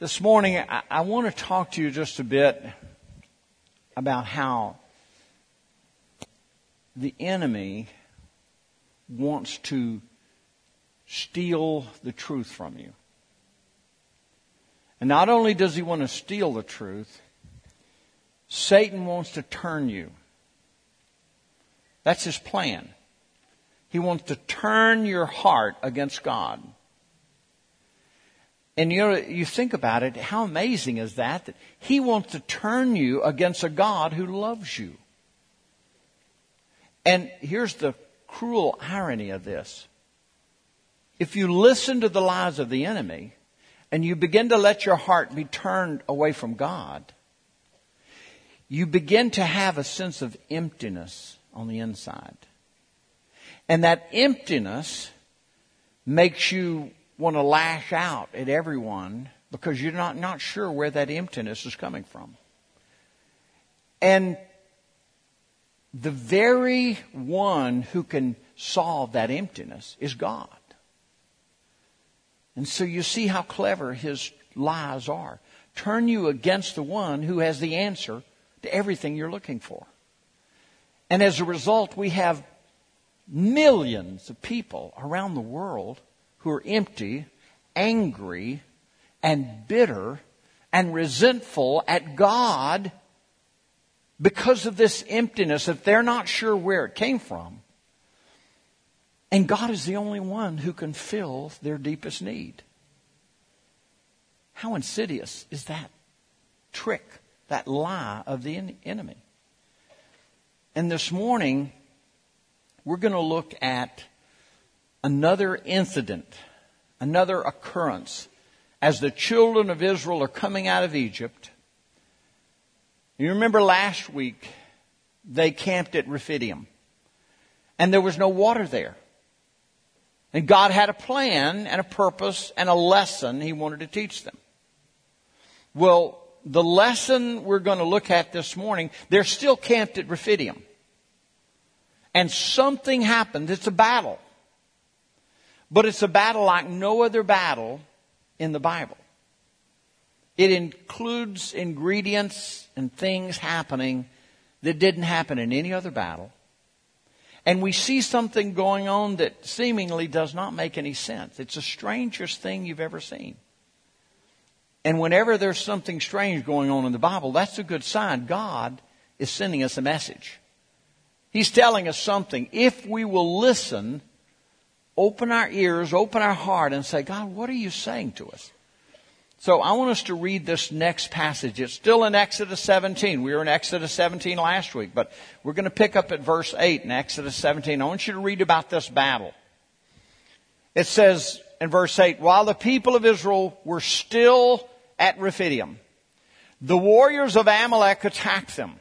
This morning, I, I want to talk to you just a bit about how the enemy wants to steal the truth from you. And not only does he want to steal the truth, Satan wants to turn you. That's his plan. He wants to turn your heart against God. And you you think about it, how amazing is that? That he wants to turn you against a God who loves you. And here's the cruel irony of this. If you listen to the lies of the enemy and you begin to let your heart be turned away from God, you begin to have a sense of emptiness on the inside. And that emptiness makes you want to lash out at everyone because you're not, not sure where that emptiness is coming from. And the very one who can solve that emptiness is God. And so you see how clever his lies are. Turn you against the one who has the answer to everything you're looking for. And as a result, we have millions of people around the world who are empty, angry, and bitter and resentful at God because of this emptiness that they're not sure where it came from. And God is the only one who can fill their deepest need. How insidious is that trick, that lie of the enemy? And this morning, we're going to look at another incident, another occurrence as the children of Israel are coming out of Egypt. You remember last week they camped at Rephidim and there was no water there. And God had a plan and a purpose and a lesson he wanted to teach them. Well, the lesson we're going to look at this morning, they're still camped at Rephidim. And something happened. It's a battle. But it's a battle like no other battle in the Bible. It includes ingredients and things happening that didn't happen in any other battle. And we see something going on that seemingly does not make any sense. It's the strangest thing you've ever seen. And whenever there's something strange going on in the Bible, that's a good sign. God is sending us a message. He's telling us something. If we will listen, open our ears, open our heart, and say, God, what are you saying to us? So I want us to read this next passage. It's still in Exodus 17. We were in Exodus 17 last week, but we're going to pick up at verse 8 in Exodus 17. I want you to read about this battle. It says in verse 8, while the people of Israel were still at Rephidim, the warriors of Amalek attacked them.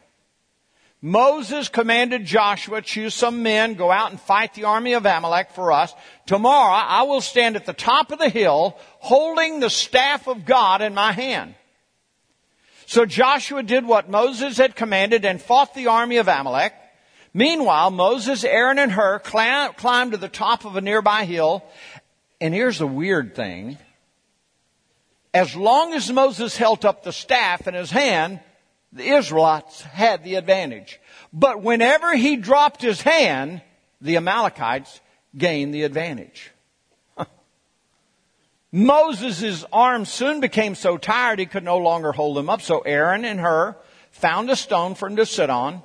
Moses commanded Joshua, choose some men, go out and fight the army of Amalek for us. Tomorrow I will stand at the top of the hill holding the staff of God in my hand. So Joshua did what Moses had commanded and fought the army of Amalek. Meanwhile, Moses, Aaron, and Hur climbed to the top of a nearby hill. And here's the weird thing. As long as Moses held up the staff in his hand, the Israelites had the advantage. But whenever he dropped his hand, the Amalekites gained the advantage. Moses' arms soon became so tired he could no longer hold them up. So Aaron and Hur found a stone for him to sit on.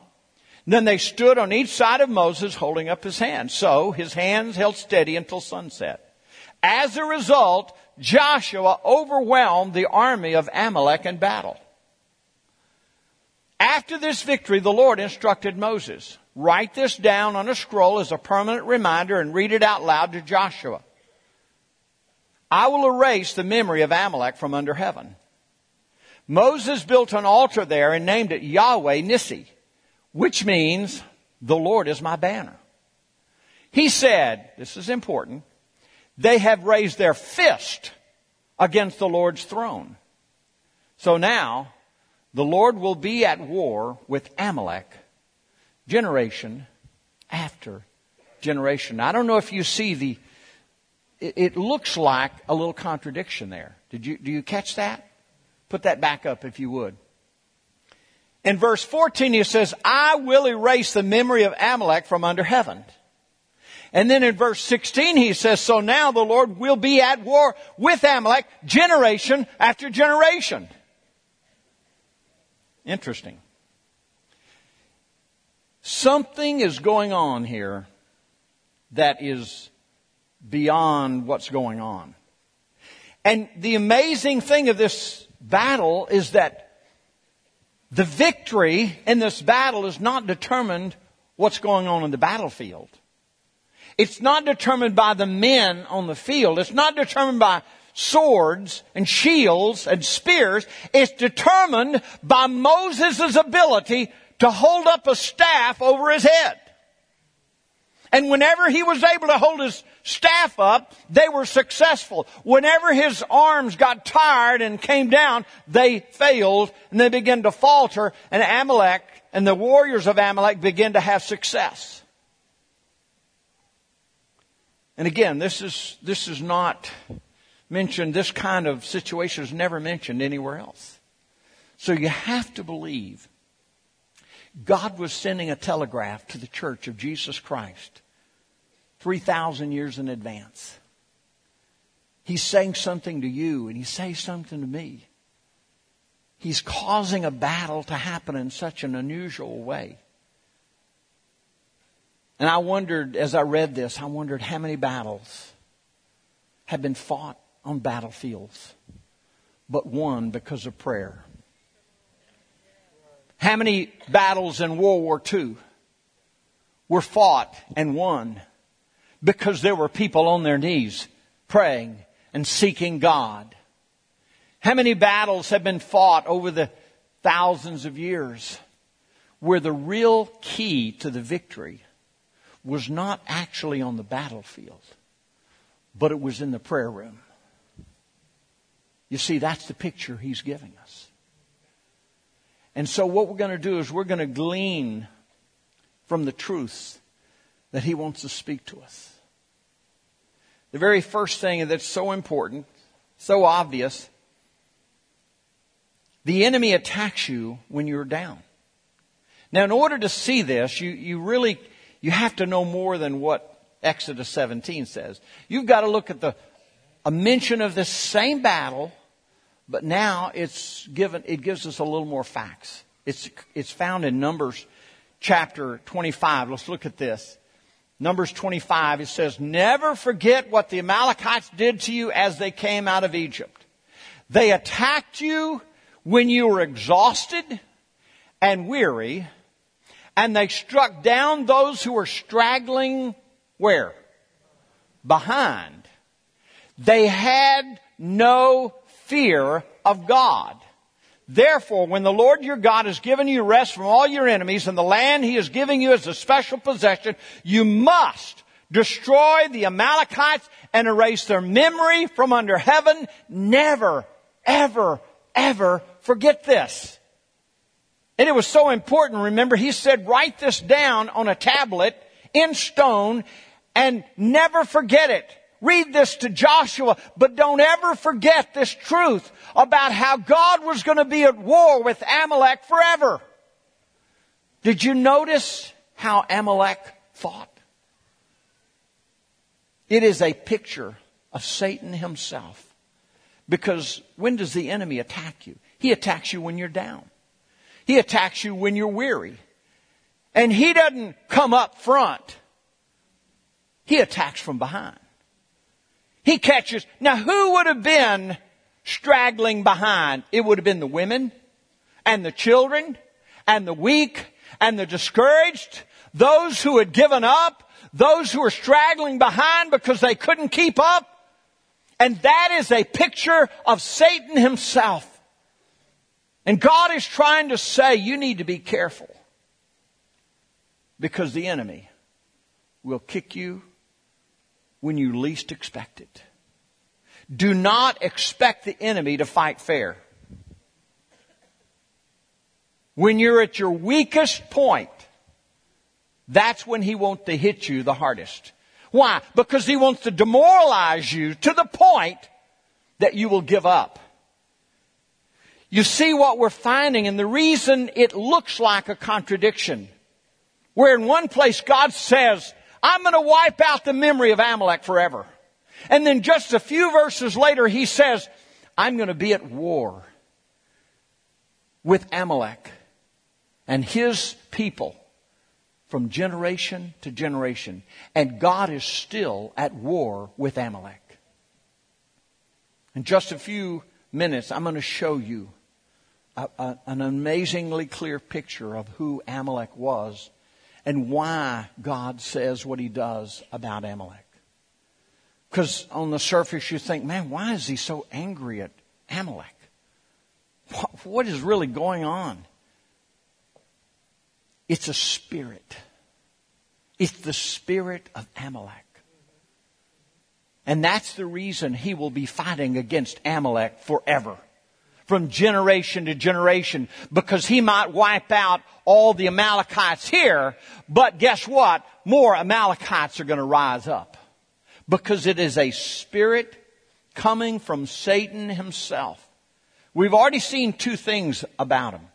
Then they stood on each side of Moses holding up his hands. So his hands held steady until sunset. As a result, Joshua overwhelmed the army of Amalek in battle. After this victory, the Lord instructed Moses, write this down on a scroll as a permanent reminder and read it out loud to Joshua. I will erase the memory of Amalek from under heaven. Moses built an altar there and named it Yahweh Nissi, which means the Lord is my banner. He said, this is important, they have raised their fist against the Lord's throne. So now, the Lord will be at war with Amalek generation after generation. I don't know if you see the, it, it looks like a little contradiction there. Did you, do you catch that? Put that back up if you would. In verse 14, he says, I will erase the memory of Amalek from under heaven. And then in verse 16, he says, So now the Lord will be at war with Amalek generation after generation. Interesting. Something is going on here that is beyond what's going on. And the amazing thing of this battle is that the victory in this battle is not determined what's going on in the battlefield. It's not determined by the men on the field. It's not determined by swords and shields and spears. is determined by Moses' ability to hold up a staff over his head. And whenever he was able to hold his staff up, they were successful. Whenever his arms got tired and came down, they failed and they began to falter and Amalek and the warriors of Amalek began to have success. And again, this is, this is not mentioned, this kind of situation is never mentioned anywhere else. So you have to believe God was sending a telegraph to the church of Jesus Christ 3,000 years in advance. He's saying something to you and he's saying something to me. He's causing a battle to happen in such an unusual way. And I wondered, as I read this, I wondered how many battles have been fought on battlefields, but won because of prayer. How many battles in World War II were fought and won because there were people on their knees praying and seeking God? How many battles have been fought over the thousands of years where the real key to the victory was not actually on the battlefield, but it was in the prayer room? You see, that's the picture he's giving us. And so what we're going to do is we're going to glean from the truths that he wants to speak to us. The very first thing that's so important, so obvious, the enemy attacks you when you're down. Now, in order to see this, you, you really, you have to know more than what Exodus 17 says. You've got to look at the, a mention of the same battle but now it's given, it gives us a little more facts. It's, it's found in Numbers chapter 25. Let's look at this. Numbers 25, it says, Never forget what the Amalekites did to you as they came out of Egypt. They attacked you when you were exhausted and weary, and they struck down those who were straggling where? Behind. They had no fear of God. Therefore, when the Lord your God has given you rest from all your enemies and the land he is giving you as a special possession, you must destroy the Amalekites and erase their memory from under heaven. Never, ever, ever forget this. And it was so important. Remember, he said, write this down on a tablet in stone and never forget it. Read this to Joshua, but don't ever forget this truth about how God was going to be at war with Amalek forever. Did you notice how Amalek fought? It is a picture of Satan himself. Because when does the enemy attack you? He attacks you when you're down. He attacks you when you're weary. And he doesn't come up front. He attacks from behind. He catches. Now who would have been straggling behind? It would have been the women and the children and the weak and the discouraged, those who had given up, those who were straggling behind because they couldn't keep up. And that is a picture of Satan himself. And God is trying to say you need to be careful because the enemy will kick you when you least expect it. Do not expect the enemy to fight fair. When you're at your weakest point, that's when he wants to hit you the hardest. Why? Because he wants to demoralize you to the point that you will give up. you see what we're finding and the reason it looks like a contradiction. Where in one place God says, I'm going to wipe out the memory of Amalek forever. And then just a few verses later, he says, I'm going to be at war with Amalek and his people from generation to generation. And God is still at war with Amalek. In just a few minutes, I'm going to show you a, a, an amazingly clear picture of who Amalek was and why God says what he does about Amalek. Because on the surface you think, man, why is he so angry at Amalek? what is really going on? It's a spirit. It's the spirit of Amalek. And that's the reason he will be fighting against Amalek forever. From generation to generation. Because he might wipe out all the Amalekites here, but guess what? More Amalekites are going to rise up. Because it is a spirit coming from Satan himself. We've already seen two things about him.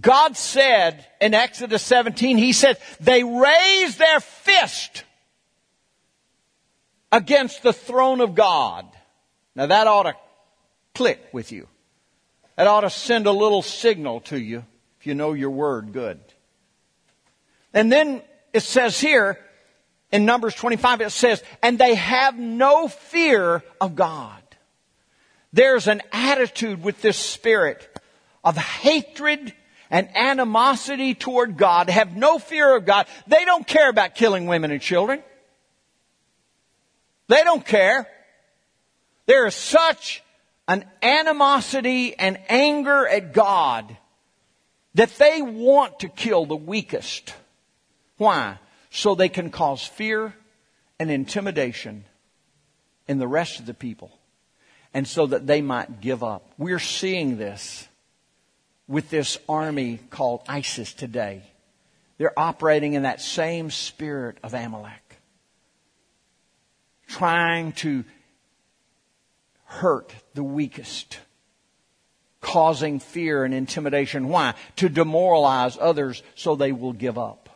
God said in Exodus 17, He said, they raised their fist against the throne of God. Now that ought to click with you. That ought to send a little signal to you if you know your word good. And then it says here in Numbers 25, it says, and they have no fear of God. There's an attitude with this spirit of hatred and animosity toward God, have no fear of God. They don't care about killing women and children. They don't care. There is such an animosity and anger at God that they want to kill the weakest. Why? So they can cause fear and intimidation in the rest of the people and so that they might give up. We're seeing this with this army called ISIS today. They're operating in that same spirit of Amalek trying to hurt the weakest, causing fear and intimidation. Why? To demoralize others so they will give up.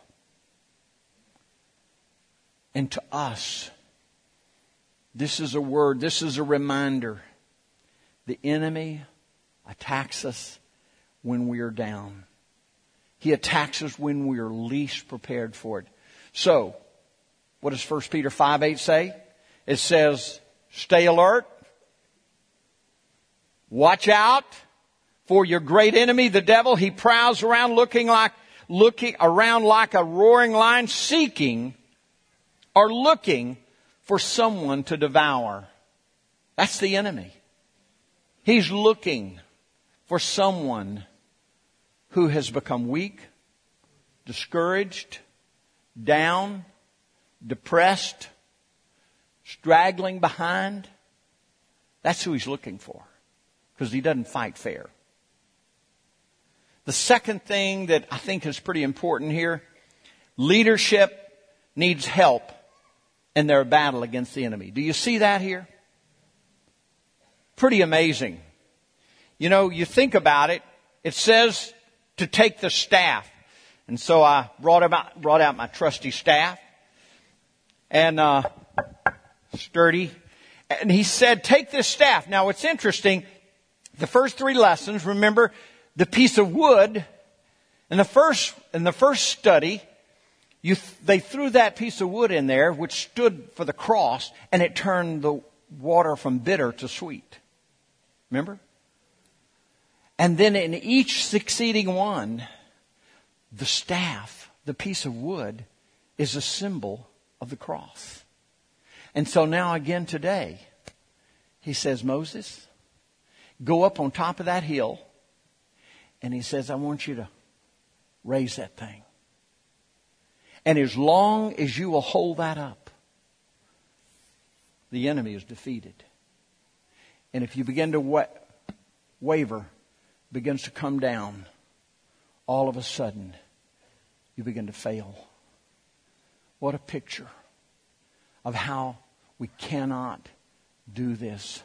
And to us, this is a word, this is a reminder. The enemy attacks us when we are down. He attacks us when we are least prepared for it. So, what does 1 Peter 5 8 say? It says, stay alert. Watch out for your great enemy, the devil. He prowls around looking like, looking around like a roaring lion, seeking or looking for someone to devour. That's the enemy. He's looking for someone who has become weak, discouraged, down, depressed, straggling behind, that's who he's looking for. Because he doesn't fight fair. The second thing that I think is pretty important here, leadership needs help in their battle against the enemy. Do you see that here? Pretty amazing. You know, you think about it, it says to take the staff. And so I brought out, brought out my trusty staff. And, uh, sturdy. And he said, take this staff. Now it's interesting. The first three lessons, remember the piece of wood in the first, in the first study, you, they threw that piece of wood in there, which stood for the cross, and it turned the water from bitter to sweet. Remember? And then in each succeeding one, the staff, the piece of wood, is a symbol of the cross. And so now again today, he says, Moses, go up on top of that hill. And he says, I want you to raise that thing. And as long as you will hold that up, the enemy is defeated. And if you begin to wa- waver, begins to come down, all of a sudden, you begin to fail. What a picture of how we cannot do this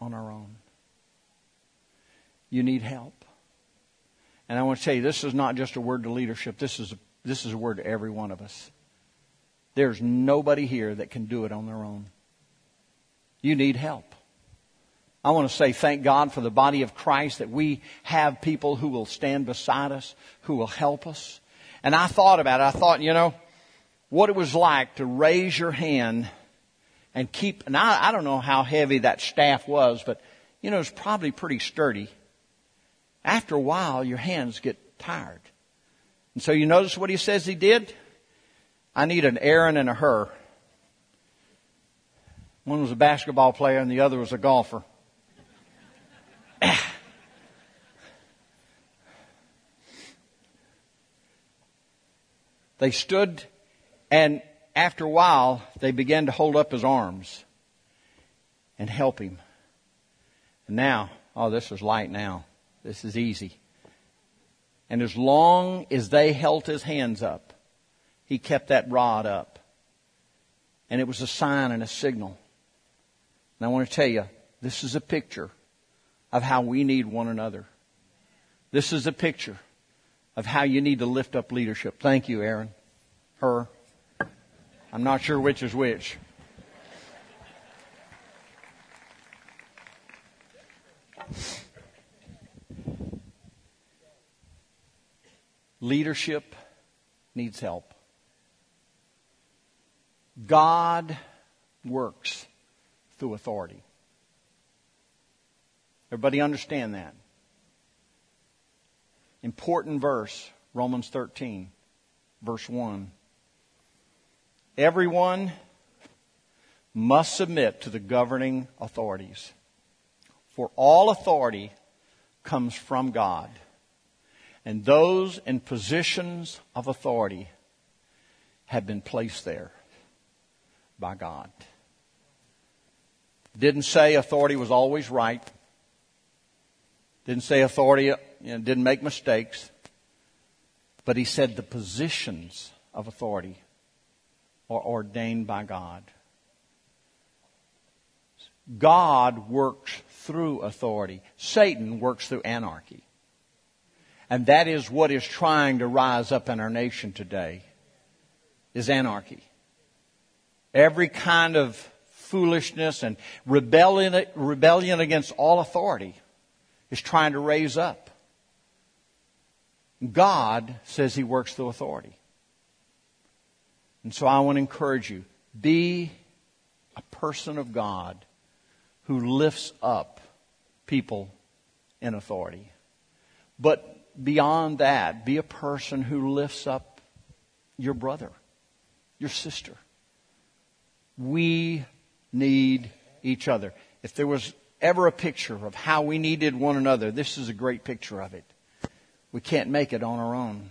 on our own. You need help. And I want to tell you, this is not just a word to leadership. This is a, this is a word to every one of us. There's nobody here that can do it on their own. You need help. I want to say thank God for the body of Christ that we have people who will stand beside us, who will help us. And I thought about it. I thought, you know, what it was like to raise your hand and keep, and I, I don't know how heavy that staff was, but you know, it's probably pretty sturdy. After a while, your hands get tired. And so you notice what he says he did? I need an Aaron and a Hur. One was a basketball player and the other was a golfer. they stood and after a while they began to hold up his arms and help him. And now, oh, this is light now. This is easy. And as long as they held his hands up, he kept that rod up. And it was a sign and a signal. And I want to tell you, this is a picture of how we need one another. This is a picture of how you need to lift up leadership. Thank you, Aaron. Hur. I'm not sure which is which. Leadership needs help. God works through authority. Everybody understand that? Important verse, Romans 13, verse 1. Everyone must submit to the governing authorities, for all authority comes from God, and those in positions of authority have been placed there by God. Didn't say authority was always right. Didn't say authority you know, didn't make mistakes. But he said the positions of authority are ordained by God. God works through authority. Satan works through anarchy. And that is what is trying to rise up in our nation today, is anarchy. Every kind of foolishness and rebellion, rebellion against all authority is trying to raise up. God says He works through authority. And so I want to encourage you be a person of God who lifts up people in authority. But beyond that, be a person who lifts up your brother, your sister. We need each other. If there was ever a picture of how we needed one another, this is a great picture of it. We can't make it on our own.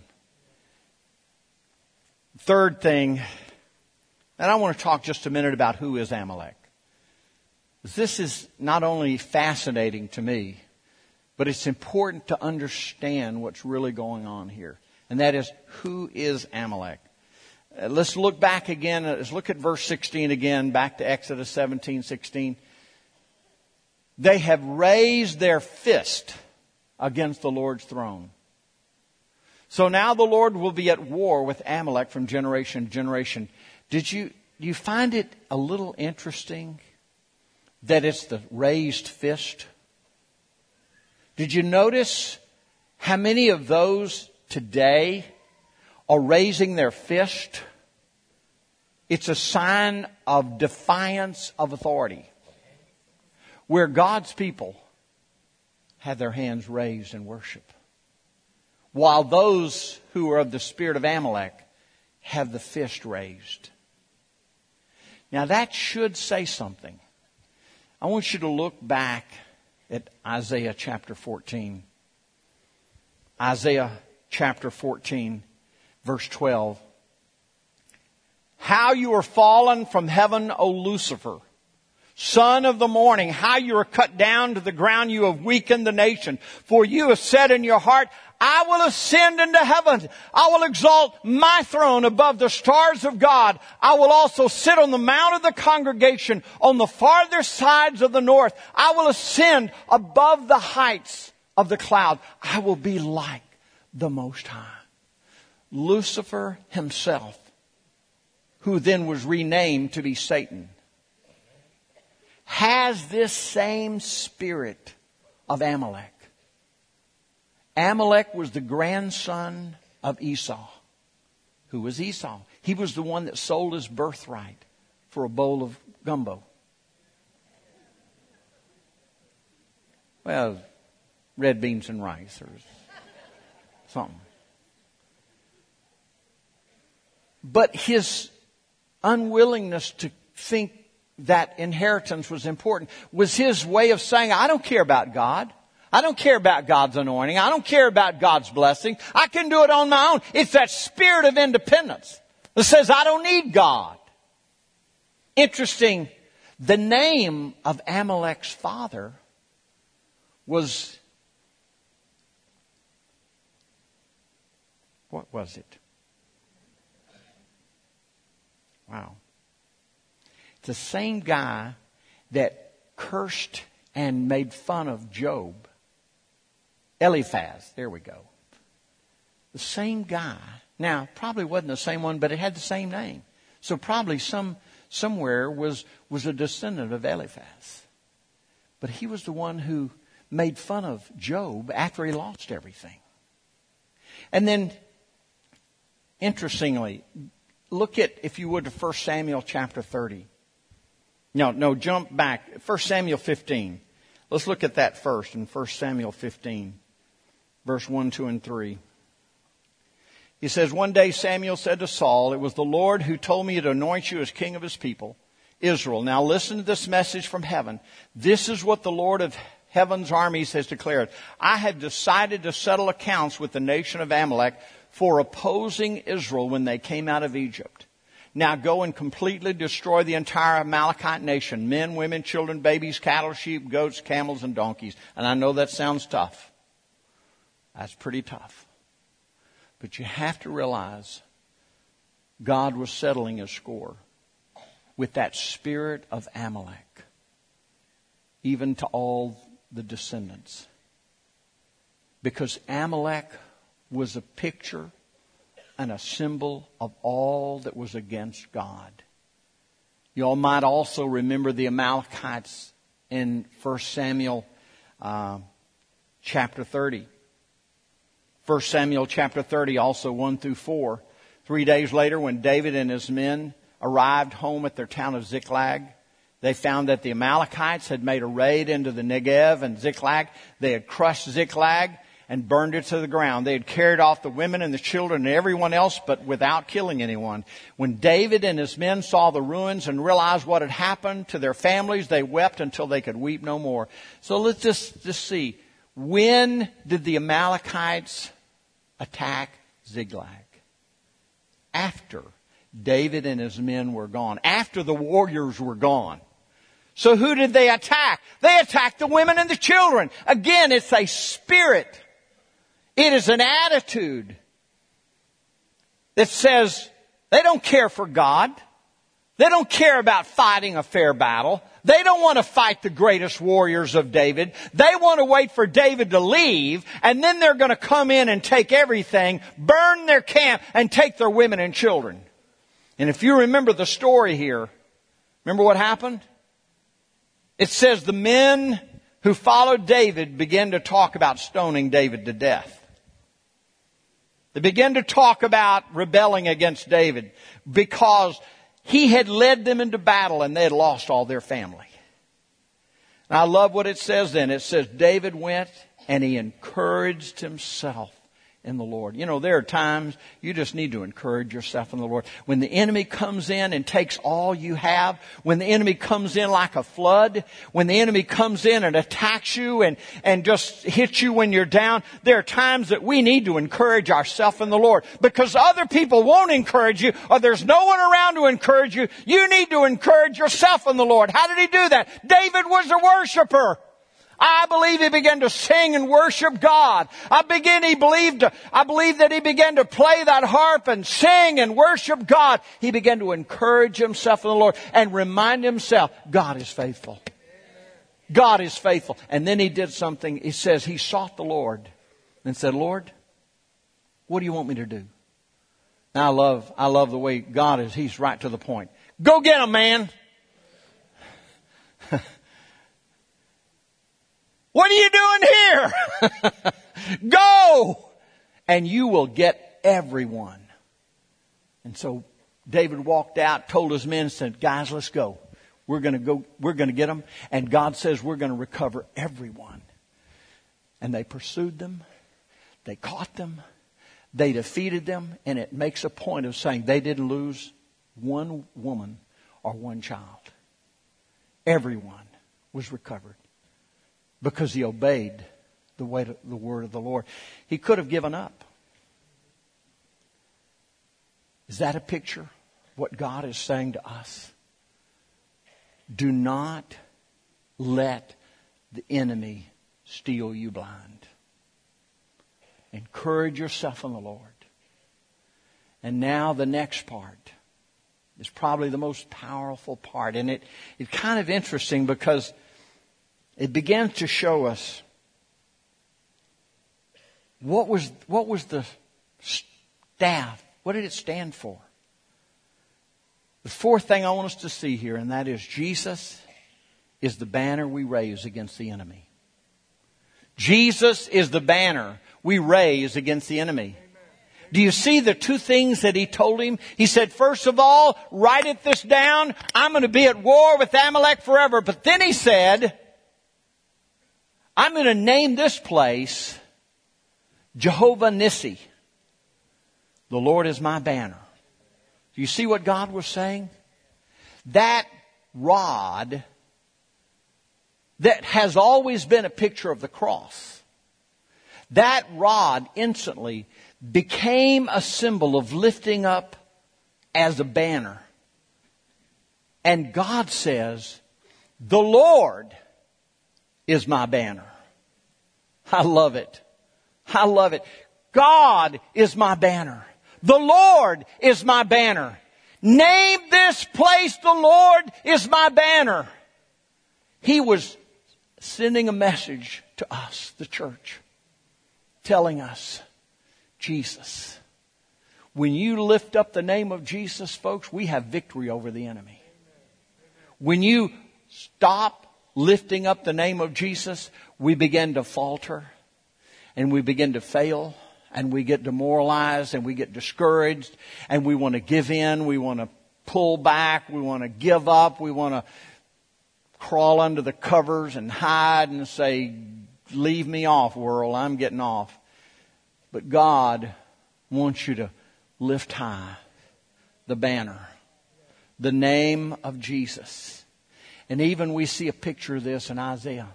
Third thing, and I want to talk just a minute about who is Amalek. This is not only fascinating to me, but it's important to understand what's really going on here. And that is, who is Amalek? Uh, let's look back again. Let's look at verse 16 again, back to Exodus 17, 16. They have raised their fist against the Lord's throne. So now the Lord will be at war with Amalek from generation to generation. Did you, you find it a little interesting that it's the raised fist? Did you notice how many of those today are raising their fist? It's a sign of defiance of authority. Where God's people have their hands raised in worship. While those who are of the spirit of Amalek have the fist raised. Now that should say something. I want you to look back at Isaiah chapter 14. Isaiah chapter 14, verse 12. How you are fallen from heaven, O Lucifer, son of the morning, how you are cut down to the ground, you have weakened the nation. For you have said in your heart, I will ascend into heaven. I will exalt my throne above the stars of God. I will also sit on the mount of the congregation on the farther sides of the north. I will ascend above the heights of the cloud. I will be like the Most High. Lucifer himself, who then was renamed to be Satan, has this same spirit of Amalek. Amalek was the grandson of Esau. Who was Esau? He was the one that sold his birthright for a bowl of gumbo. Well, red beans and rice or something. But his unwillingness to think that inheritance was important was his way of saying, I don't care about God. I don't care about God's anointing. I don't care about God's blessing. I can do it on my own. It's that spirit of independence that says, I don't need God. Interesting. The name of Amalek's father was, what was it? Wow. It's the same guy that cursed and made fun of Job. Eliphaz. There we go. The same guy. Now, probably wasn't the same one, but it had the same name. So probably some somewhere was was a descendant of Eliphaz. But he was the one who made fun of Job after he lost everything. And then interestingly, look at if you would to 1 Samuel chapter 30. No, no, jump back. 1 Samuel 15. Let's look at that first in 1 Samuel 15 verse 1, 2, and 3. He says, One day Samuel said to Saul, It was the Lord who told me to anoint you as king of his people, Israel. Now listen to this message from heaven. This is what the Lord of heaven's armies has declared. I have decided to settle accounts with the nation of Amalek for opposing Israel when they came out of Egypt. Now go and completely destroy the entire Amalekite nation men, women, children, babies, cattle, sheep, goats, camels, and donkeys. And I know that sounds tough. That's pretty tough. But you have to realize God was settling a score with that spirit of Amalek, even to all the descendants. Because Amalek was a picture and a symbol of all that was against God. You all might also remember the Amalekites in 1 Samuel uh, chapter 30. 1 Samuel chapter 30, also 1 through 4. Three days later, when David and his men arrived home at their town of Ziklag, they found that the Amalekites had made a raid into the Negev and Ziklag. They had crushed Ziklag and burned it to the ground. They had carried off the women and the children and everyone else, but without killing anyone. When David and his men saw the ruins and realized what had happened to their families, they wept until they could weep no more. So let's just, just see. When did the Amalekites attack Ziklag? After David and his men were gone. After the warriors were gone. So who did they attack? They attacked the women and the children. Again, it's a spirit. It is an attitude that says they don't care for God. They don't care about fighting a fair battle. They don't want to fight the greatest warriors of David. They want to wait for David to leave, and then they're going to come in and take everything, burn their camp, and take their women and children. And if you remember the story here, remember what happened? It says the men who followed David began to talk about stoning David to death. They began to talk about rebelling against David because he had led them into battle and they had lost all their family. And I love what it says then. It says David went and he encouraged himself in the Lord. You know, there are times you just need to encourage yourself in the Lord. When the enemy comes in and takes all you have, when the enemy comes in like a flood, when the enemy comes in and attacks you and, and just hits you when you're down, there are times that we need to encourage ourselves in the Lord. Because other people won't encourage you or there's no one around to encourage you. You need to encourage yourself in the Lord. How did he do that? David was a worshiper. I believe he began to sing and worship God. I begin, he believed, I believe that he began to play that harp and sing and worship God. He began to encourage himself in the Lord and remind himself, God is faithful. God is faithful. And then he did something. He says he sought the Lord and said, Lord, what do you want me to do? Now I love, I love the way God is. He's right to the point. Go get him, man. What are you doing here? Go! And you will get everyone. And so David walked out, told his men, said, guys, let's go. We're going to go, we're going to get them. And God says we're going to recover everyone. And they pursued them. They caught them. They defeated them. And it makes a point of saying they didn't lose one woman or one child. Everyone was recovered because he obeyed the way to, the word of the Lord. He could have given up. Is that a picture? What God is saying to us? Do not let the enemy steal you blind. Encourage yourself in the Lord. And now the next part is probably the most powerful part. And it, it's kind of interesting because it begins to show us what was, what was the staff? What did it stand for? The fourth thing I want us to see here, and that is Jesus is the banner we raise against the enemy. Jesus is the banner we raise against the enemy. Do you see the two things that he told him? He said, first of all, write it this down. I'm going to be at war with Amalek forever. But then he said, I'm going to name this place Jehovah Nissi. The Lord is my banner. Do you see what God was saying? That rod that has always been a picture of the cross, that rod instantly became a symbol of lifting up as a banner. And God says, the Lord is my banner. I love it. I love it. God is my banner. The Lord is my banner. Name this place the Lord is my banner. He was sending a message to us, the church, telling us, Jesus. When you lift up the name of Jesus, folks, we have victory over the enemy. When you stop lifting up the name of Jesus, we begin to falter and we begin to fail and we get demoralized and we get discouraged and we want to give in. We want to pull back. We want to give up. We want to crawl under the covers and hide and say, leave me off, world. I'm getting off. But God wants you to lift high the banner, the name of Jesus. And even we see a picture of this in Isaiah.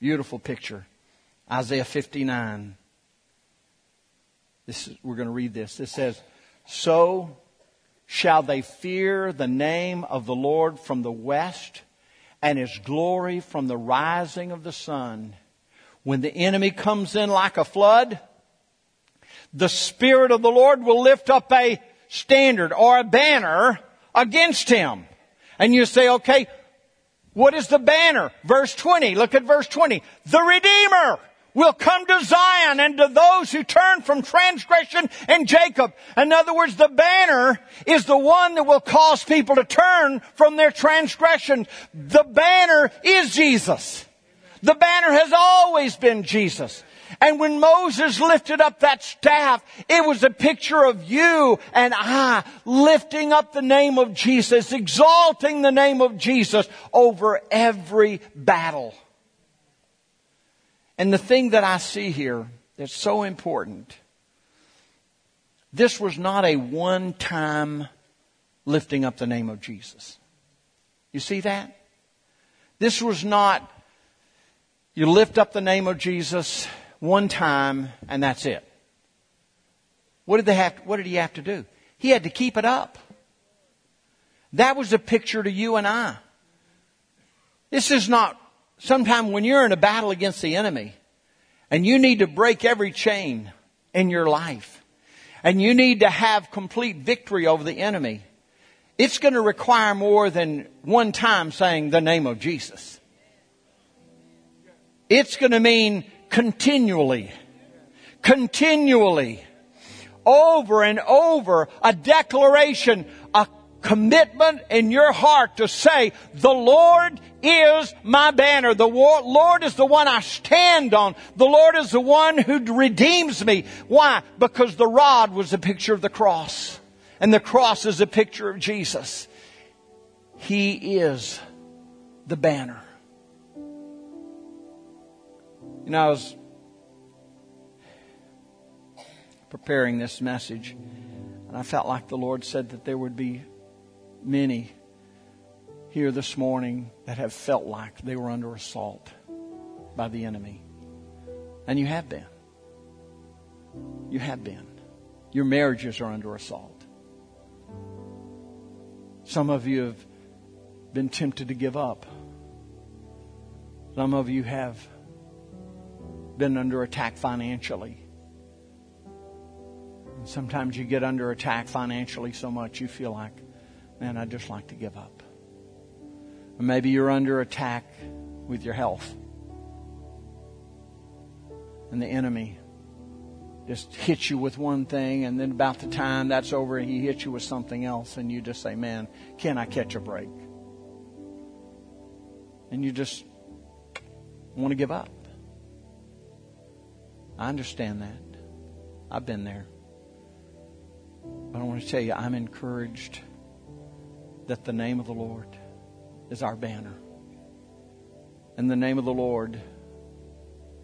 Beautiful picture. Isaiah 59. This is, we're going to read this. It says, So shall they fear the name of the Lord from the west and his glory from the rising of the sun. When the enemy comes in like a flood, the Spirit of the Lord will lift up a standard or a banner against him. And you say, okay, what is the banner? Verse 20. Look at verse 20. The Redeemer will come to Zion and to those who turn from transgression and Jacob. In other words, the banner is the one that will cause people to turn from their transgression. The banner is Jesus. The banner has always been Jesus. And when Moses lifted up that staff, it was a picture of you and I lifting up the name of Jesus, exalting the name of Jesus over every battle. And the thing that I see here that's so important, this was not a one time lifting up the name of Jesus. You see that? This was not, you lift up the name of Jesus one time and that's it. What did they have, what did he have to do? He had to keep it up. That was a picture to you and I. This is not sometime when you're in a battle against the enemy and you need to break every chain in your life and you need to have complete victory over the enemy, it's going to require more than one time saying the name of Jesus. It's going to mean continually. Continually. Over and over. A declaration. A commitment in your heart to say, the Lord is my banner. The Lord is the one I stand on. The Lord is the one who redeems me. Why? Because the rod was a picture of the cross. And the cross is a picture of Jesus. He is the banner. You know, I was preparing this message, and I felt like the Lord said that there would be many here this morning that have felt like they were under assault by the enemy. And you have been. You have been. Your marriages are under assault. Some of you have been tempted to give up. Some of you have been under attack financially. And sometimes you get under attack financially so much you feel like, man, I'd just like to give up. Or maybe you're under attack with your health. And the enemy just hits you with one thing, and then about the time that's over, he hits you with something else, and you just say, Man, can I catch a break? And you just want to give up. I understand that. I've been there. But I want to tell you, I'm encouraged that the name of the Lord is our banner. And the name of the Lord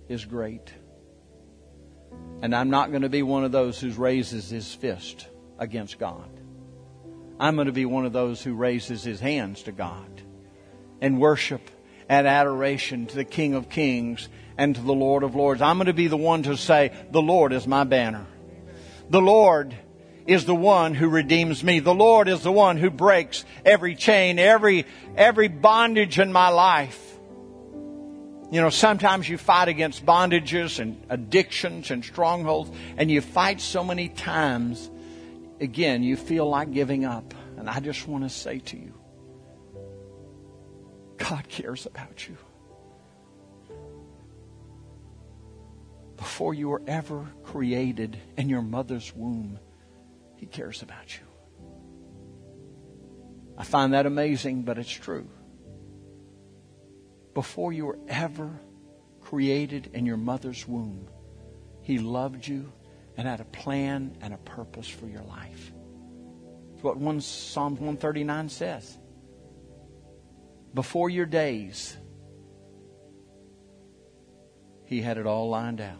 is great. And I'm not going to be one of those who raises his fist against God. I'm going to be one of those who raises his hands to God and worship and adoration to the King of Kings and to the Lord of Lords. I'm going to be the one to say, the Lord is my banner. The Lord is the one who redeems me. The Lord is the one who breaks every chain, every, every bondage in my life. You know, sometimes you fight against bondages and addictions and strongholds, and you fight so many times, again, you feel like giving up. And I just want to say to you, God cares about you. Before you were ever created in your mother's womb, He cares about you. I find that amazing, but it's true. Before you were ever created in your mother's womb, He loved you and had a plan and a purpose for your life. It's what one Psalm 139 says before your days, He had it all lined out.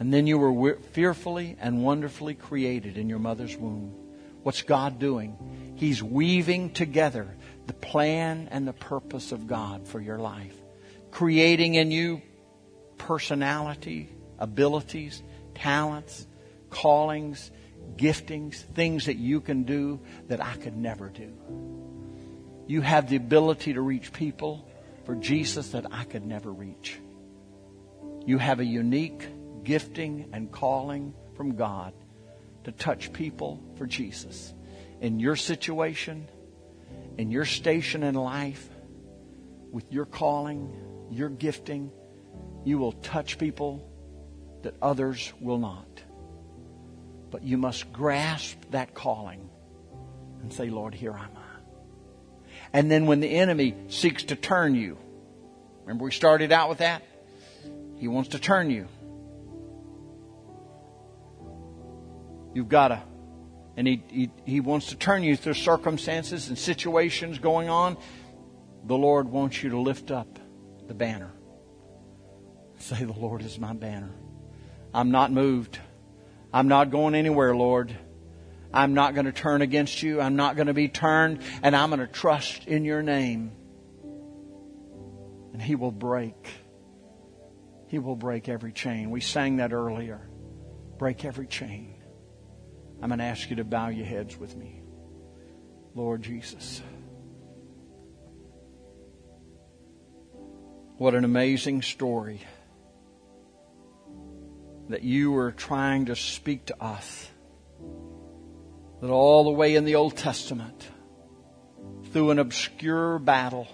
And then you were fearfully and wonderfully created in your mother's womb. What's God doing? He's weaving together the plan and the purpose of God for your life, creating in you personality, abilities, talents, callings, giftings, things that you can do that I could never do. You have the ability to reach people for Jesus that I could never reach. You have a unique gifting and calling from God to touch people for Jesus. In your situation, in your station in life, with your calling, your gifting, you will touch people that others will not. But you must grasp that calling and say, Lord, here I am. And then when the enemy seeks to turn you, remember we started out with that? He wants to turn you. You've got to, and he, he, he wants to turn you through circumstances and situations going on. The Lord wants you to lift up the banner. Say, The Lord is my banner. I'm not moved. I'm not going anywhere, Lord. I'm not going to turn against you. I'm not going to be turned, and I'm going to trust in your name. And He will break. He will break every chain. We sang that earlier. Break every chain. I'm going to ask you to bow your heads with me. Lord Jesus. What an amazing story that you were trying to speak to us that all the way in the Old Testament, through an obscure battle,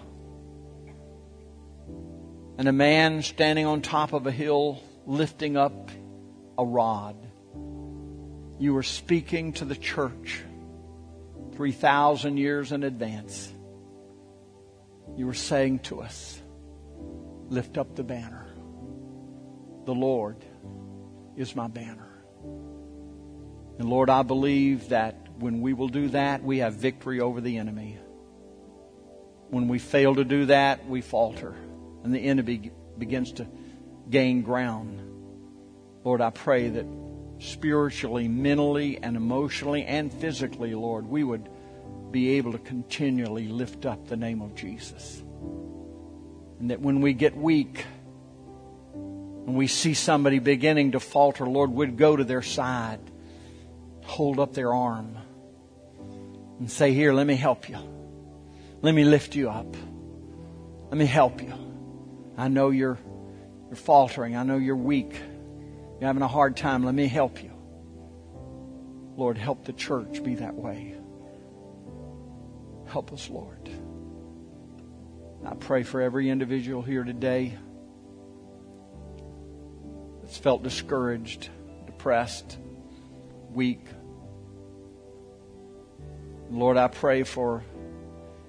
and a man standing on top of a hill lifting up a rod. You were speaking to the church 3,000 years in advance. You were saying to us, lift up the banner. The Lord is my banner. And Lord, I believe that when we will do that, we have victory over the enemy. When we fail to do that, we falter, and the enemy begins to gain ground. Lord, I pray that spiritually, mentally, and emotionally, and physically, Lord, we would be able to continually lift up the name of Jesus. And that when we get weak, and we see somebody beginning to falter, Lord, we'd go to their side, hold up their arm, and say, Here, let me help you. Let me lift you up. Let me help you. I know you're, you're faltering. I know you're weak. You're having a hard time. Let me help you. Lord, help the church be that way. Help us, Lord. I pray for every individual here today that's felt discouraged, depressed, weak. Lord, I pray for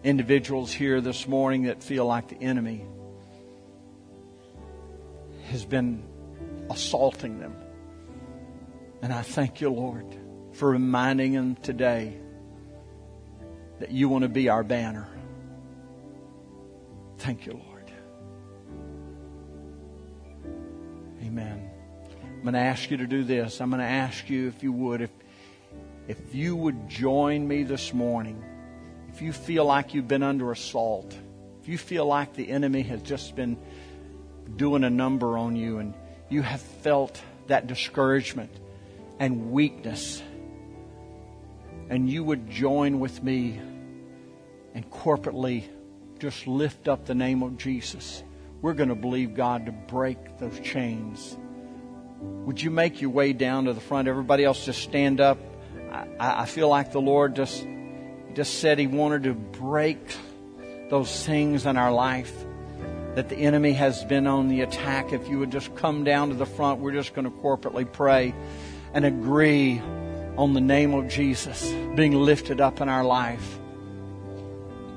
individuals here this morning that feel like the enemy has been assaulting them. And I thank you, Lord, for reminding them today that you want to be our banner. Thank you, Lord. Amen. I'm going to ask you to do this. I'm going to ask you, if you would, if, if you would join me this morning, if you feel like you've been under assault, if you feel like the enemy has just been doing a number on you and you have felt that discouragement and weakness, and you would join with me and corporately just lift up the name of Jesus, we're going to believe God to break those chains. Would you make your way down to the front? Everybody else just stand up. I, I feel like the Lord just, just said He wanted to break those things in our life that the enemy has been on the attack. If you would just come down to the front, we're just going to corporately pray and agree on the name of Jesus being lifted up in our life.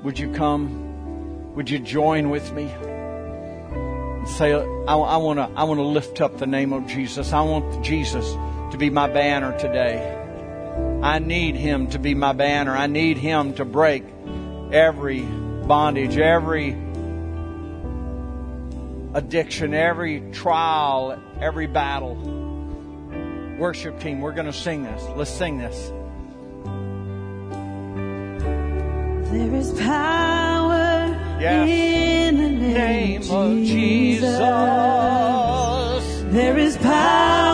Would you come? Would you join with me? And say, I, I want to I want to lift up the name of Jesus. I want Jesus to be my banner today. I need him to be my banner. I need him to break every bondage, every addiction, every trial, every battle. Worship team, we're going to sing this. Let's sing this. There is power Yes. in the name, Name of Jesus. There is power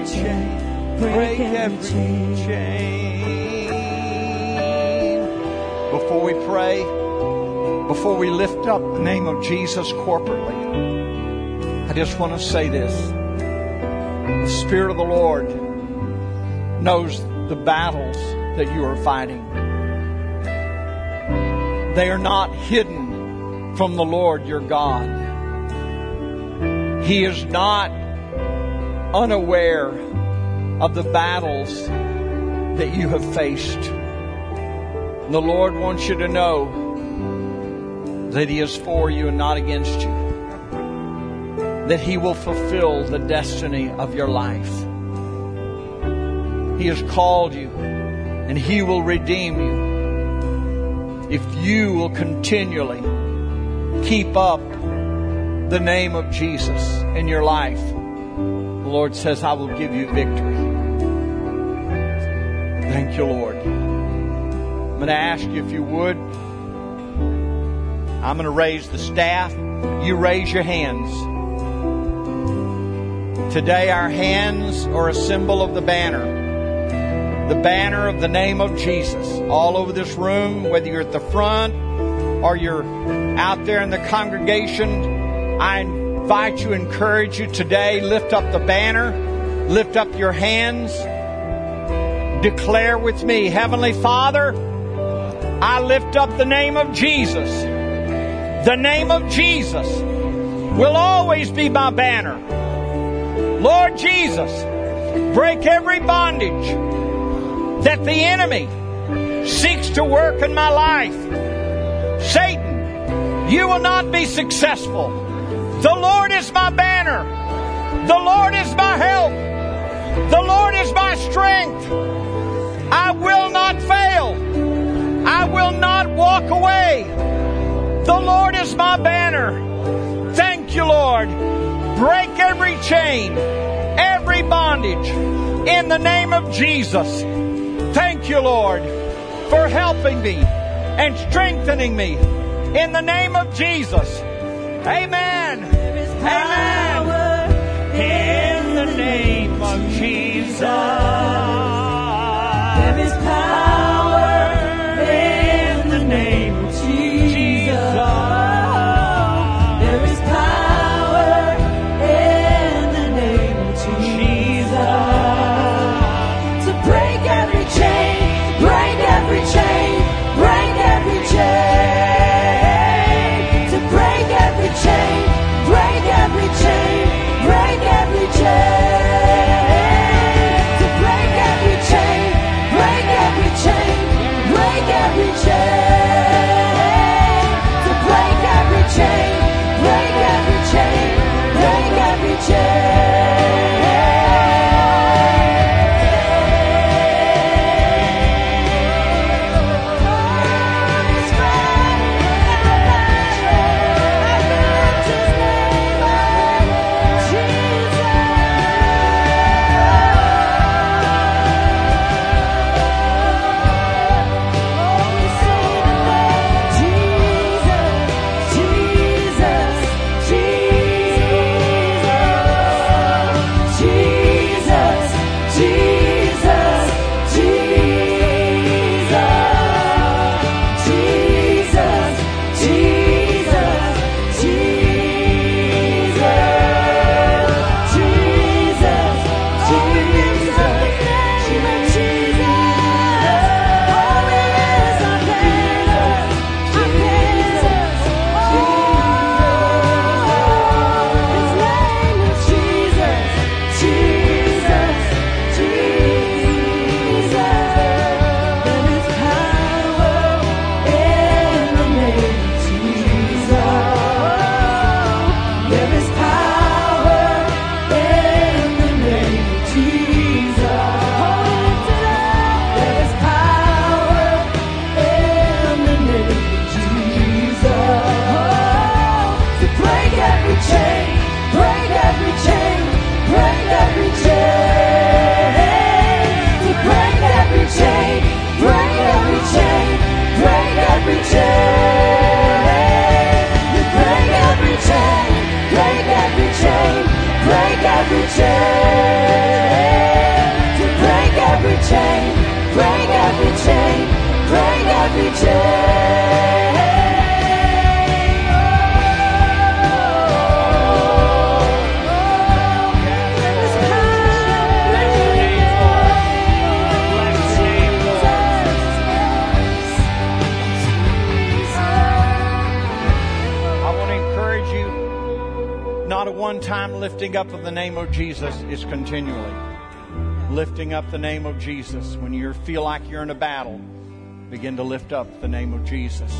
every chain, break every chain. Before we pray, before we lift up the name of Jesus corporately, I just want to say this. The Spirit of the Lord knows the battles that you are fighting. They are not hidden from the Lord your God. He is not unaware of the battles that you have faced. And the Lord wants you to know that He is for you and not against you. that He will fulfill the destiny of your life. He has called you and He will redeem you if you will continually keep up the name of Jesus in your life. The Lord says, I will give you victory. Thank you, Lord. I'm going to ask you if you would. I'm going to raise the staff. You raise your hands. Today, our hands are a symbol of the banner. The banner of the name of Jesus. All over this room, whether you're at the front or you're out there in the congregation, I invite you, encourage you today, lift up the banner, lift up your hands, declare with me, Heavenly Father, I lift up the name of Jesus. The name of Jesus will always be my banner. Lord Jesus, break every bondage that the enemy seeks to work in my life. Satan, you will not be successful. The Lord is my banner. The Lord is my help. The Lord is my strength. I will not fail. I will not walk away. The Lord is my banner. Thank you, Lord. Break every chain, every bondage in the name of Jesus. Thank you, Lord, for helping me and strengthening me in the name of Jesus. Amen. Amen. In the name of Jesus. It's continually lifting up the name of Jesus. When you feel like you're in a battle, begin to lift up the name of Jesus.